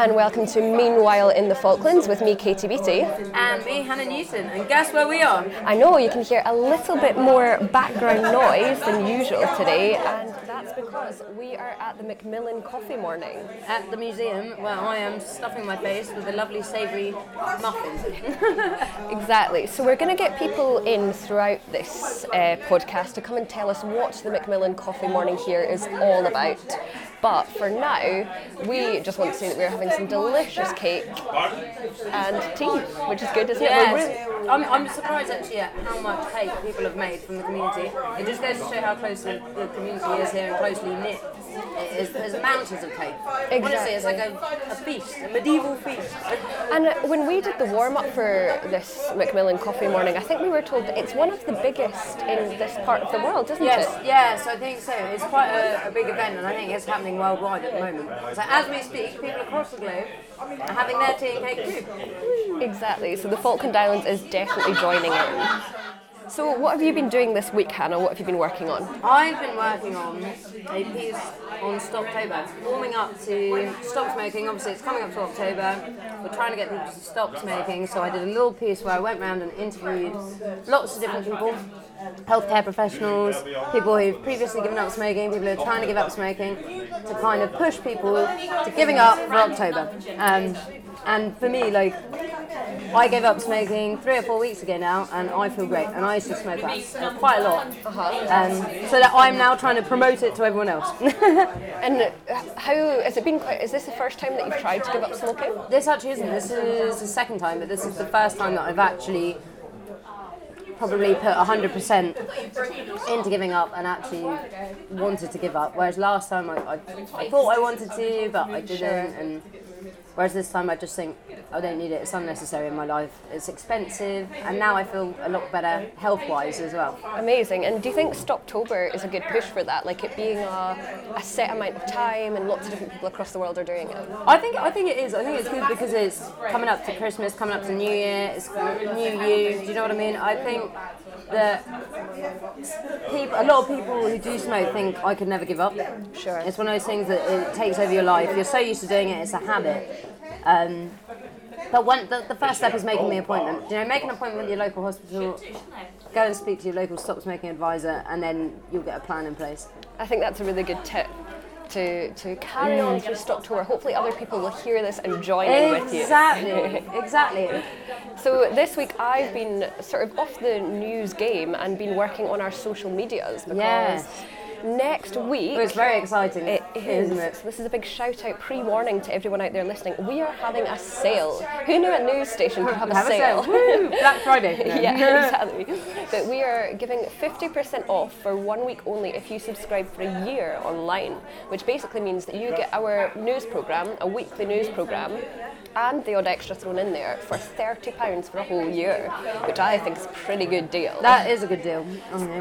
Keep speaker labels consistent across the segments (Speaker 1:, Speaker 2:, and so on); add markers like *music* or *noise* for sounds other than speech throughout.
Speaker 1: And welcome to Meanwhile in the Falklands with me, Katie Beattie.
Speaker 2: And me, Hannah Newton. And guess where we are?
Speaker 1: I know you can hear a little bit more background noise than usual today, and that's because we are at the Macmillan Coffee Morning.
Speaker 2: At the museum where I am stuffing my face with a lovely savoury muffin. *laughs*
Speaker 1: Exactly. So we're going to get people in throughout this uh, podcast to come and tell us what the Macmillan Coffee Morning here is all about. But for now, we just want to say that we're having some delicious cake and tea, which is good, isn't it? Really-
Speaker 2: I'm, I'm surprised actually at how much cake people have made from the community. It just goes to show how close the, the community is here and closely knit. There's mountains of cake. Honestly, it's like a, a feast, a medieval feast.
Speaker 1: And uh, when we did the warm up for this Macmillan Coffee Morning, I think we were told that it's one of the biggest in this part of the world, isn't
Speaker 2: Yes,
Speaker 1: it?
Speaker 2: yes, I think so. It's quite a, a big event, and I think it's happening worldwide at the moment. So as we speak, people across the globe are having their tea and cake too.
Speaker 1: Exactly. So the Falkland Islands is definitely joining in. So what have you been doing this week, Hannah? What have you been working on?
Speaker 2: I've been working on a piece on Stoptober, warming up to stop smoking. Obviously, it's coming up to October. We're trying to get people to stop smoking. So I did a little piece where I went around and interviewed lots of different people, healthcare professionals, people who've previously given up smoking, people who are trying to give up smoking, to kind of push people to giving up for October. Um, and for me, like, I gave up smoking three or four weeks ago now, and I feel great. And I used to smoke that quite a lot, um, so that I'm now trying to promote it to everyone else. *laughs*
Speaker 1: And how has it been? Quite, is this the first time that you've tried to give up smoking?
Speaker 2: this actually isn't. This is the second time, but this is the first time that I've actually probably put 100% into giving up and actually wanted to give up. Whereas last time I, I, I thought I wanted to, but I didn't. And whereas this time I just think I don't need it. It's unnecessary in my life. It's expensive, and now I feel a lot better health-wise as well.
Speaker 1: Amazing. And do you think Stoptober is a good push for that? Like it being a, a set amount of time and lots of different people across the world are doing it?
Speaker 2: I think I think it is. I think it's good because it's coming up to Christmas, coming up to New Year, it's New You. Do you know what I mean? I think that people, a lot of people who do smoke think I could never give up.
Speaker 1: Sure.
Speaker 2: It's one of those things that it takes over your life. You're so used to doing it, it's a habit. Um, but one, the, the first step is making the appointment. You know, make an appointment with your local hospital, go and speak to your local stop smoking advisor, and then you'll get a plan in place.
Speaker 1: I think that's a really good tip to, to carry on mm. through Stoptober. Hopefully other people will hear this and join in with you.
Speaker 2: Exactly, exactly. *laughs*
Speaker 1: So this week I've been sort of off the news game and been working on our social medias because
Speaker 2: Yes.
Speaker 1: Next week
Speaker 2: It's very exciting,
Speaker 1: it is,
Speaker 2: isn't it?
Speaker 1: So this is a big shout out pre-warning to everyone out there listening. We are having a sale. Who knew a news station could have a
Speaker 2: Have a
Speaker 1: sale?
Speaker 2: sale. Black Friday. *laughs*
Speaker 1: Yeah, exactly. But we are giving 50% off for one week only if you subscribe for a year online, which basically means that you get our news programme, a weekly news programme, and the odd extra thrown in there for £30 for a whole year, which I think is a pretty good deal.
Speaker 2: That is a good deal.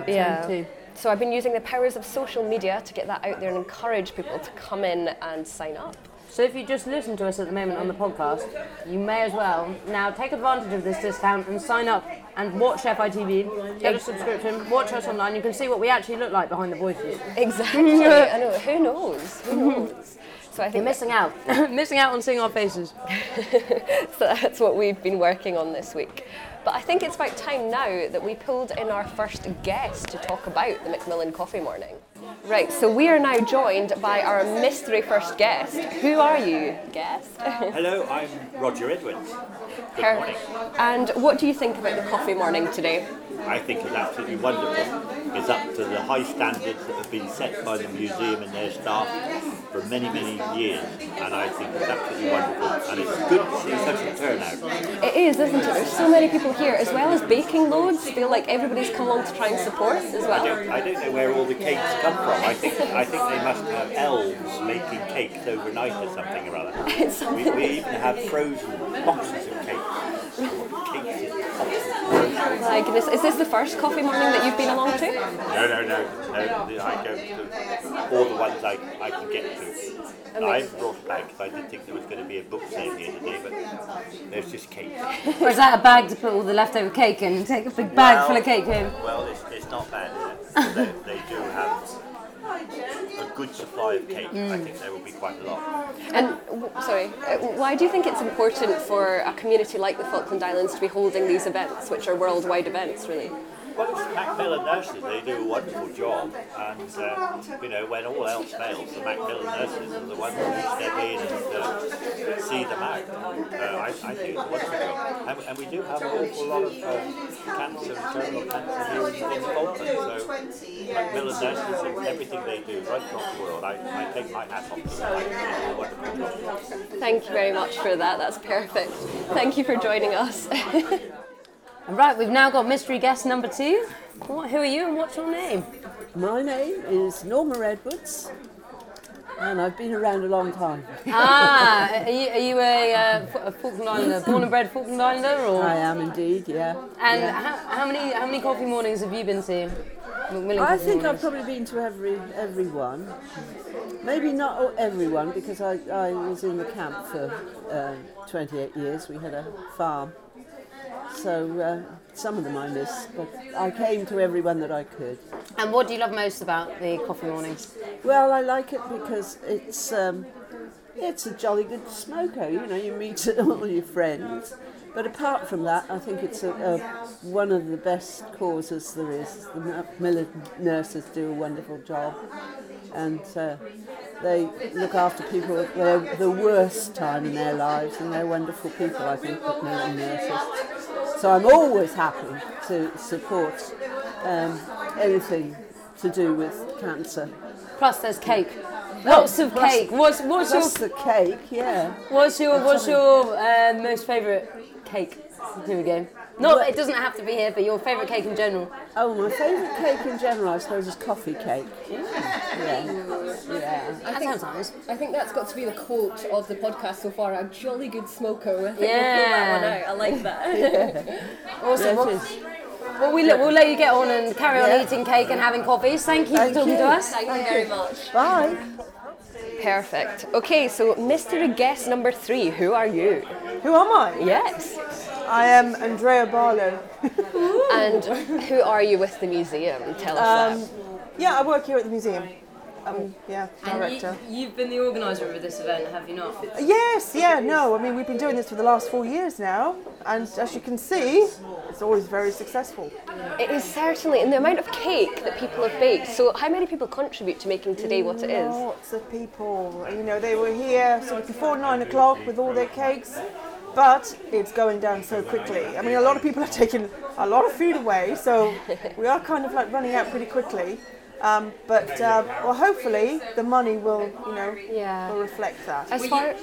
Speaker 1: Yeah.
Speaker 2: Too.
Speaker 1: So I've been using the powers of social media to get that out there and encourage people to come in and sign up.
Speaker 2: So if you just listen to us at the moment on the podcast, you may as well now take advantage of this discount and sign up and watch FITV. Get a subscription, watch us online. You can see what we actually look like behind the voices.
Speaker 1: Exactly. I know. Who knows? Who *laughs* knows? So I
Speaker 2: You're missing out. *laughs* missing out on seeing our faces. *laughs*
Speaker 1: So that's what we've been working on this week. But I think it's about time now that we pulled in our first guest to talk about the Macmillan Coffee Morning. Right, so we are now joined by our mystery first guest. Who are you, guest? *laughs*
Speaker 3: Hello, I'm Roger Edwards. Good morning.
Speaker 1: and what do you think about the coffee morning today?
Speaker 3: I think it's absolutely wonderful. It's up to the high standards that have been set by the museum and their staff for many, many years. And I think it's absolutely wonderful. And it's good to see such a turnout.
Speaker 1: It is, isn't it? There's so many people here, as well as baking loads. I feel like everybody's come along to try and support as
Speaker 3: I
Speaker 1: well.
Speaker 3: don't, I don't know where all the cakes come from. I think I think they must have elves making cakes overnight or something or other. *laughs* We, we even have frozen boxes of cakes. Cakes in
Speaker 1: My goodness, is this the first coffee morning that you've been along to?
Speaker 3: No, no, no, no. I go to all the ones I, I can get to. I brought a bag because I did think there was going to be a book sale here today, but there's just cake.
Speaker 2: Or is that a bag to put all the leftover cake in and take a big bag full of cake home?
Speaker 3: Well, it's, it's not bad. Is it? they, they do have a good supply of cake, I think there will be quite a lot.
Speaker 1: And w- sorry, uh, why do you think it's important for a community like the Falkland Islands to be holding these events, which are worldwide events, really?
Speaker 3: Well, Macmillan nurses. They do a wonderful job, and uh, you know when all else fails, the Macmillan nurses are the ones who step in and uh, see them out. Uh, I, I think it's a wonderful job, and, and we do have an awful lot of uh, cancer, terminal cancer here in, Falkland. So Macmillan nurses and everything they do right across the world, I, I take my hat off to them.
Speaker 1: Thank you very much for that. That's perfect. Thank you for joining us. *laughs*
Speaker 2: Right, we've now got mystery guest number two. What, who are you and what's your name?
Speaker 4: My name is Norma Edwards, and I've been around a long time.
Speaker 2: ah, *laughs* are you, are you a, uh, a Falkland Islander, born and bred Falkland Islander, or?
Speaker 4: I am indeed, yeah.
Speaker 2: And
Speaker 4: yeah.
Speaker 2: how, how many how many coffee mornings have you been to?
Speaker 4: I think I've probably been to every everyone. Maybe not everyone because I, I was in the camp for uh, 28 years. We had a farm. So uh, some of them I miss, but I came to everyone that I could.
Speaker 2: And what do you love most about the coffee mornings?
Speaker 4: Well, I like it because it's um, it's a jolly good smoker. You know, you meet *laughs* all your friends. But apart from that, I think it's a, a, one of the best causes there is. The Macmillan nurses do a wonderful job, and uh, they look after people at their, the worst time in their lives, and they're wonderful people. I think Macmillan nurses. So I'm always happy to support um, anything to do with cancer.
Speaker 2: Plus, there's cake. Lots of
Speaker 4: plus-
Speaker 2: cake. What's what's your
Speaker 4: the cake, yeah.
Speaker 2: what's your what's your uh, most favourite cake? Here we go. No, it doesn't have to be here, but your favourite cake in general.
Speaker 4: Oh, my favourite cake in general, I suppose, is coffee cake. Yeah, yeah.
Speaker 2: That sounds nice.
Speaker 1: I think that's got to be the quote of the podcast so far. A jolly good smoker. I think
Speaker 2: Yeah.
Speaker 1: we'll pull that one out. I like that. *laughs* *laughs*
Speaker 2: Awesome.
Speaker 4: Yeah,
Speaker 2: Well,
Speaker 4: it is.
Speaker 2: well, we, we'll let you get on and carry on
Speaker 4: Yeah.
Speaker 2: eating cake and having coffees. Thank you
Speaker 4: Thank
Speaker 2: for talking
Speaker 4: you.
Speaker 2: to us.
Speaker 1: Thank you very much.
Speaker 4: Bye.
Speaker 1: Perfect. Okay, so mystery guest number three. Who are you?
Speaker 5: Who am I?
Speaker 1: Yes.
Speaker 5: I am Andrea Barlow.
Speaker 1: And who are you with the museum? Tell us
Speaker 5: Um,
Speaker 1: that.
Speaker 5: yeah, I work here at the museum. Um, yeah, director.
Speaker 2: you, have been the organiser of this event, have you not?
Speaker 5: Yes, yeah, no. I mean, we've been doing this for the last four years now, and as you can see, it's always very successful.
Speaker 1: It is certainly, and the amount of cake that people have baked. So, how many people contribute to making today what it is?
Speaker 5: Lots of people. You know, they were here sort of before nine o'clock with all their cakes, but it's going down so quickly. I mean, a lot of people are taking a lot of food away, so we are kind of like running out pretty quickly. Um, but uh, well, hopefully the money will, you know,
Speaker 1: Yeah.
Speaker 5: will reflect that.
Speaker 1: As far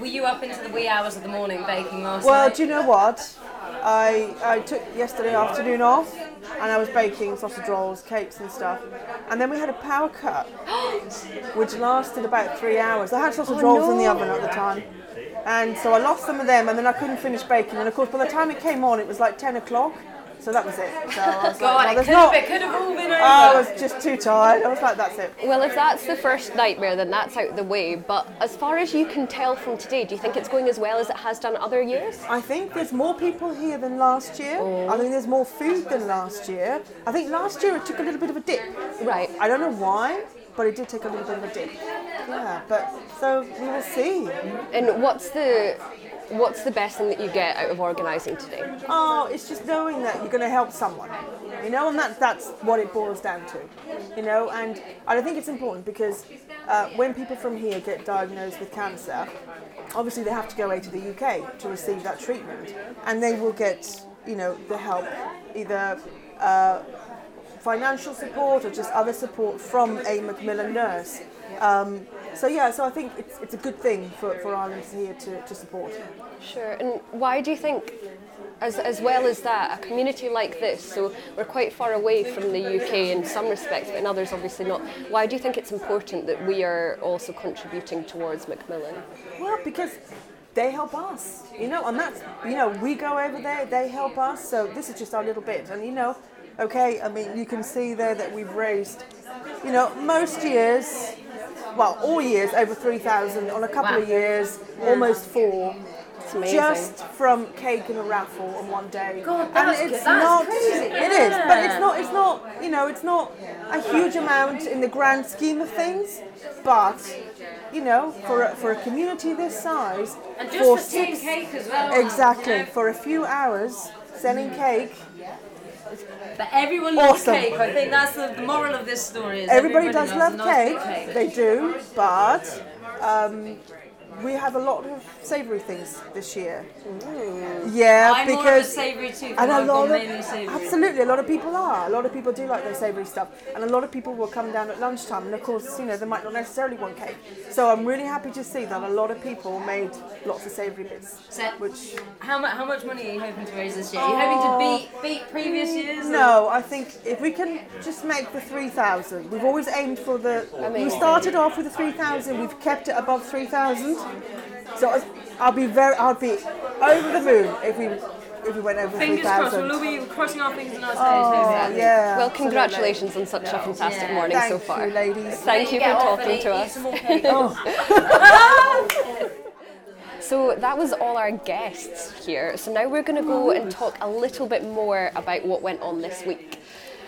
Speaker 2: Were you up into the wee hours of the morning baking last night?
Speaker 5: Well,
Speaker 2: night?
Speaker 5: do you know what? I, I took yesterday afternoon off and I was baking sausage rolls, cakes and stuff. And then we had a power cut, *gasps* which lasted about three hours. I had sausage rolls in the oven at the time. And so I lost some of them and then I couldn't finish baking. And of course, by the time it came on, it was like 10 o'clock. So that was it. So I was
Speaker 2: God,
Speaker 5: like, well,
Speaker 2: it could,
Speaker 5: not.
Speaker 2: have, it could have all been over.
Speaker 5: I was just too tired. I was like, that's it.
Speaker 1: Well, if that's the first nightmare, then that's out the way. But as far as you can tell from today, do you think it's going as well as it has done other years?
Speaker 5: I think there's more people here than last year. I think there's more food than last year. I think last year it took a little bit of a dip.
Speaker 1: Right.
Speaker 5: I don't know why, but it did take a little bit of a dip. Yeah, but so we will see.
Speaker 1: And what's the what's the best thing that you get out of organising today?
Speaker 5: Oh, it's just knowing that you're going to help someone, you know, and that, that's what it boils down to, you know. And I think it's important because uh, when people from here get diagnosed with cancer, obviously they have to go away to the UK to receive that treatment, and they will get, you know, the help either. Uh, financial support or just other support from a Macmillan nurse. Um, so yeah, so I think it's, it's a good thing for, for Irelanders here to, to support.
Speaker 1: Sure. And why do you think, as, as well as that, a community like this, so we're quite far away from the UK in some respects, but in others obviously not, why do you think it's important that we are also contributing towards Macmillan?
Speaker 5: Well, because they help us, you know, and that's, you know, we go over there, they help us, so this is just our little bit. And, you know, okay, I mean, you can see there that we've raised, you know, most years, well, all years over 3,000, on a couple of
Speaker 2: Wow.
Speaker 5: years, almost four. Just from cake and a raffle on one day.
Speaker 2: God,
Speaker 5: and it's not.
Speaker 2: crazy.
Speaker 5: It is, but it's not. It's not. You know, it's not a huge amount in the grand scheme of things, but. You know, for a, for a community this size,
Speaker 2: And just
Speaker 5: for
Speaker 2: for
Speaker 5: six
Speaker 2: cake as well.
Speaker 5: exactly for a few hours selling cake,
Speaker 2: But everyone loves
Speaker 5: Awesome.
Speaker 2: cake. I think that's the moral of this story. Is
Speaker 5: Everybody
Speaker 2: everybody
Speaker 5: does love
Speaker 2: nice
Speaker 5: cake. They do, but um, we have a lot of savoury things this year. Yeah,
Speaker 2: I'm more of a
Speaker 5: because
Speaker 2: savoury too.
Speaker 5: and a lot of absolutely a lot of people are. A lot of people do like their savoury stuff, and a lot of people will come down at lunchtime. And of course, you know they might not necessarily want cake. So I'm really happy to see that a lot of people made lots of savoury bits,
Speaker 2: So-
Speaker 5: which
Speaker 2: How, mu- how much money are you hoping to raise this year? Are you hoping to oh. beat beat previous mm, years? or-
Speaker 5: No, I think if we can just make the 3,000, we've always aimed for the. We started off with the 3,000, we've kept it above 3,000. So I- I'll be very, I'll be over the moon if we if we went over
Speaker 2: Fingers crossed.
Speaker 5: 3,000.
Speaker 2: We'll be crossing our fingers and our toes.
Speaker 5: Oh,
Speaker 2: hoping.
Speaker 5: yeah.
Speaker 1: Well,
Speaker 5: absolutely.
Speaker 1: congratulations on such a fantastic
Speaker 2: Yeah.
Speaker 1: morning
Speaker 5: Thank
Speaker 1: so far.
Speaker 5: you, ladies.
Speaker 1: Thank you for talking to us.
Speaker 2: eat some more *laughs* cake. Oh. *laughs*
Speaker 1: So that was all our guests here. So now we're going to go and talk a little bit more about what went on this week.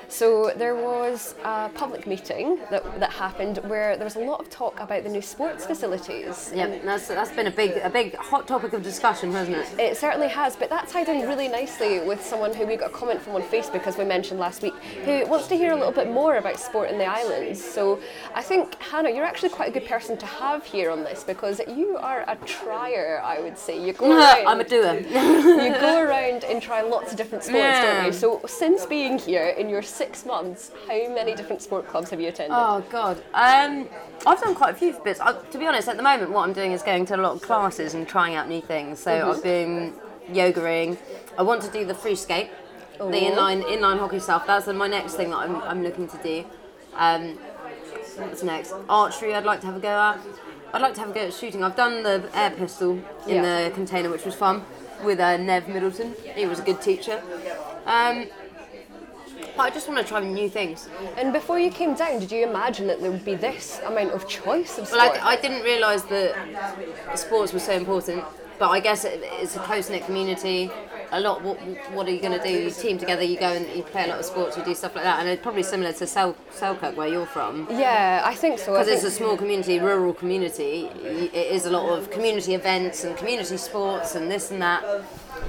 Speaker 1: So there was a public meeting that, that happened where there was a lot of talk about the new sports facilities.
Speaker 2: Yeah, that's that's been a big a big hot topic of discussion, hasn't it?
Speaker 1: It certainly has, but that tied in really nicely with someone who we got a comment from on Facebook, as we mentioned last week, who wants to hear a little bit more about sport in the islands. So I think, Hannah, you're actually quite a good person to have here on this because you are a trier, I would say. You go around, *laughs*
Speaker 2: I'm a doer.
Speaker 1: you go around and try lots of different sports, don't you? So since being here in your six months, how many different sport clubs have you attended?
Speaker 2: Oh God, um, I've done quite a few bits. I, to be honest, at the moment, what I'm doing is going to a lot of classes and trying out new things. So I've been yogaing. I want to do the free skate, the inline inline hockey stuff. That's my next thing that I'm, I'm looking to do. Um, what's next? Archery. I'd like to have a go at. I'd like to have a go at shooting. I've done the air pistol in
Speaker 1: Yeah.
Speaker 2: the container, which was fun, with uh, Nev Middleton. He was a good teacher. Um, but I just want to try new things.
Speaker 1: And before you came down, did you imagine that there would be this amount of choice of
Speaker 2: Well. I, I didn't realise that sports was so important, but I guess it, it's a close knit community. A lot. What, what are you going to do? You team together. You go and you play a lot of sports. You do stuff like that, and it's probably similar to Sel- Selkirk where you're from.
Speaker 1: yeah, I think so.
Speaker 2: Because it's a small community, rural community, it is a lot of community events and community sports and this and that.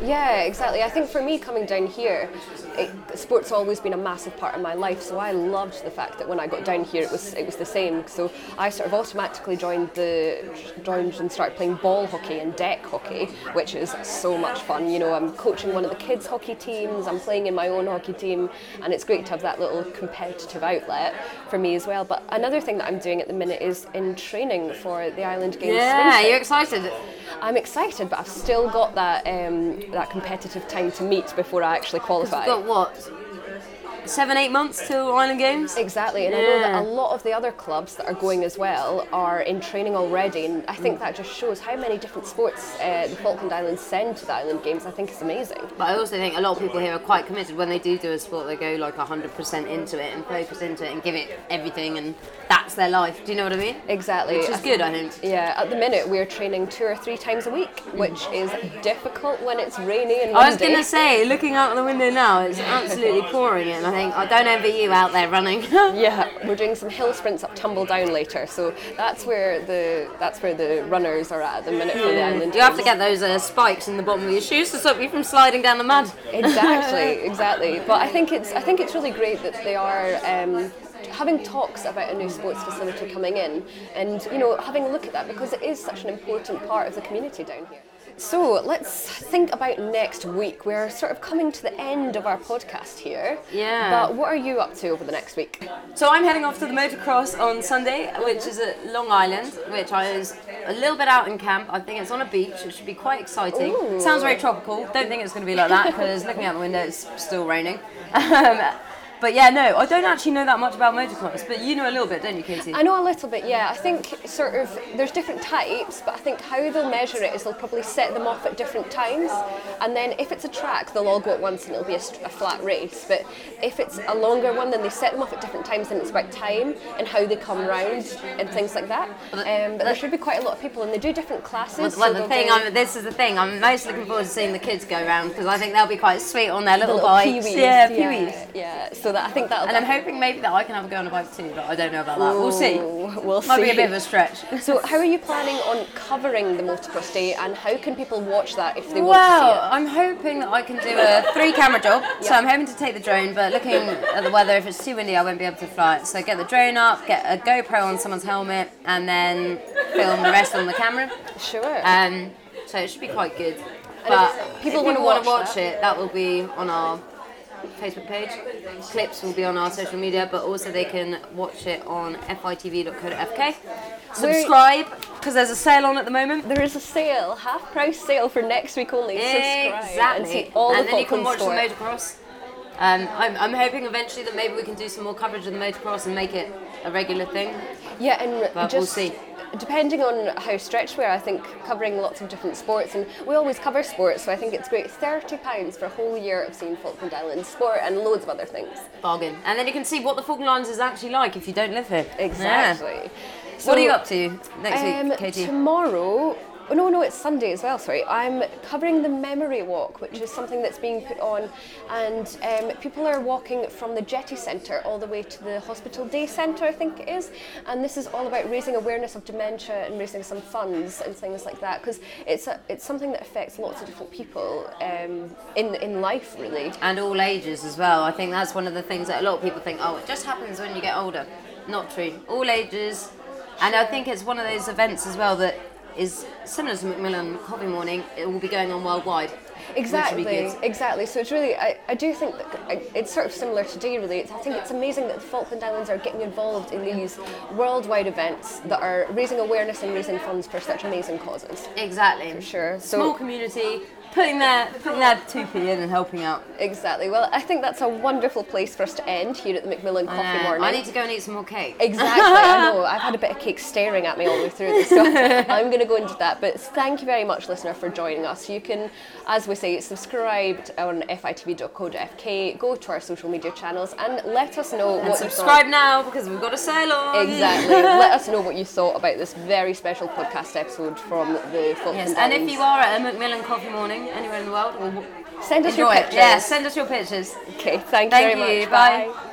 Speaker 1: Yeah, exactly. I think for me coming down here, it, sports always been a massive part of my life. So I loved the fact that when I got down here, it was it was the same. So I sort of automatically joined the joined and started playing ball hockey and deck hockey, which is so much fun. You know, I'm coaching one of the kids hockey teams. I'm playing in my own hockey team, and it's great to have that little competitive outlet for me as well. But another thing that I'm doing at the minute is in training for the Island Games.
Speaker 2: Yeah, you're excited.
Speaker 1: I'm excited, but I've still got that um, that competitive time to meet before I actually qualify.
Speaker 2: You've got what? Seven, eight months till Island Games?
Speaker 1: Exactly, and I know that a lot of the other clubs that are going as well are in training already, and I think that just shows how many different sports uh, the Falkland Islands send to the Island Games. I think it's amazing.
Speaker 2: But I also think a lot of people here are quite committed when they do do a sport. They go like 100% into it and focus into it and give it everything, and that's their life. Do you know what I mean?
Speaker 1: Exactly.
Speaker 2: Which is good, I think.
Speaker 1: Yeah, at the minute we're training two or three times a week, which is difficult when it's rainy and windy.
Speaker 2: I was gonna say, looking out the window now, it's absolutely pouring, and I think I don't envy you out there running. *laughs*
Speaker 1: Yeah, we're doing some hill sprints up Tumbledown later, so that's where the that's where the runners are at at the minute for the island.
Speaker 2: you have to get those uh, spikes in the bottom of your shoes to stop you from sliding down the mud.
Speaker 1: exactly, *laughs* exactly. But I think it's I think it's really great that they are. Um, Having talks about a new sports facility coming in, and you know, having a look at that because it is such an important part of the community down here. So let's think about next week. We're sort of coming to the end of our podcast here.
Speaker 2: Yeah.
Speaker 1: But what are you up to over the next week?
Speaker 2: So I'm heading off to the motocross on Sunday, which is at Long Island, which I was a little bit out in camp. I think it's on a beach. It should be quite exciting. Sounds very tropical. Don't think it's going to be like that because looking out the window, it's still raining. *laughs* Um, but yeah, no, I don't actually know that much about motocross, but you know a little bit, don't you, Katie?
Speaker 1: I know a little bit, yeah. I think sort of there's different types, but I think how they'll measure it is they'll probably set them off at different times, and then if it's a track, they'll all go at once and it'll be a, st- a flat race. But if it's a longer one, then they set them off at different times, and it's about time and how they come round and things like that. Um, but there should be quite a lot of people, and they do different classes.
Speaker 2: Well,
Speaker 1: so
Speaker 2: the thing, I'm, this is the thing. I'm most looking forward to seeing the kids go around because I think they'll be quite sweet on their
Speaker 1: the
Speaker 2: little,
Speaker 1: little
Speaker 2: bikes.
Speaker 1: peewees,
Speaker 2: yeah,
Speaker 1: yeah, yeah. So that I think that'll.
Speaker 2: And I'm hoping maybe that I can have a go on a bike too, but I don't know about that. We'll see.
Speaker 1: We'll
Speaker 2: Might
Speaker 1: see.
Speaker 2: be a bit of a stretch.
Speaker 1: So, how are you planning on covering the motocross day, and how can people watch that if they
Speaker 2: Well,
Speaker 1: want to see it?
Speaker 2: I'm hoping that I can do a three camera job. *laughs* So I'm hoping to take the drone, but looking at the weather, if it's too windy, I won't be able to fly it. So get the drone up, get a GoPro on someone's helmet, and then film the rest on the camera.
Speaker 1: see it? Sure.
Speaker 2: Um, so it should be quite good. But
Speaker 1: if
Speaker 2: people
Speaker 1: people
Speaker 2: want to watch,
Speaker 1: watch
Speaker 2: it, that will be on our Facebook page. Clips will be on our social media, but also they can watch it on fitv.co.fk. Subscribe because there's a sale on at the moment.
Speaker 1: There is a sale, half price sale for next week only. Subscribe and
Speaker 2: Exactly.
Speaker 1: all
Speaker 2: and
Speaker 1: the
Speaker 2: then you can watch the motocross. Um, I'm, I'm hoping eventually that maybe we can do some more coverage of the motocross and make it a regular thing.
Speaker 1: Yeah, and
Speaker 2: But we'll
Speaker 1: just
Speaker 2: see.
Speaker 1: Depending on how stretched we are, I think covering lots of different sports, and we always cover sports, so I think it's great. Thirty pounds for a whole year of seeing Falkland Islands sport and loads of other things.
Speaker 2: Bargain. And then you can see what the Falkland Islands is actually like if you don't live here. Yeah.
Speaker 1: Exactly.
Speaker 2: what are you up to next
Speaker 1: Um,
Speaker 2: week, Katie?
Speaker 1: Tomorrow. Oh, no, no, it's Sunday as well. Sorry, I'm covering the Memory Walk, which is something that's being put on, and um, people are walking from the Jetty Centre all the way to the Hospital Day Centre, I think it is. And this is all about raising awareness of dementia and raising some funds and things like that, because it's it's something that affects lots of different people um, in in life, really.
Speaker 2: and all ages as well. I think that's one of the things that a lot of people think, oh, it just happens when you get older. Not true. All ages. And I think it's one of those events as well that is similar to Macmillan Coffee Morning. It will be going on worldwide.
Speaker 1: Exactly,
Speaker 2: Which would be good.
Speaker 1: exactly. So it's really, I, I do think that it's sort of similar today, really. It's, I think it's amazing that the Falkland Islands are getting involved in these worldwide events that are raising awareness and raising funds for such amazing causes.
Speaker 2: Exactly.
Speaker 1: For sure. So
Speaker 2: Small community, putting that putting their two p in and helping out.
Speaker 1: exactly. Well, I think that's a wonderful place for us to end here at the Macmillan Coffee
Speaker 2: Uh,
Speaker 1: Morning.
Speaker 2: I need to go and eat some more cake.
Speaker 1: Exactly, I know. *laughs* I've had a bit of cake staring at me all the way through this, so *laughs* I'm going to go into that. But thank you very much, listener, for joining us. You can, as we say, subscribe on fitv.co.fk, go to our social media channels, and let us know
Speaker 2: And
Speaker 1: what
Speaker 2: subscribe
Speaker 1: you
Speaker 2: now because we've got a sale on.
Speaker 1: Exactly. *laughs* let us know what you thought about this very special podcast episode from the Falkland
Speaker 2: Yes, and if you are at a Macmillan Coffee Morning anywhere in the world,
Speaker 1: send us your
Speaker 2: enjoy it.
Speaker 1: pictures.
Speaker 2: Yeah, send us your pictures.
Speaker 1: Okay, thank you
Speaker 2: Thank
Speaker 1: very
Speaker 2: you.
Speaker 1: much.
Speaker 2: Bye.
Speaker 1: Bye.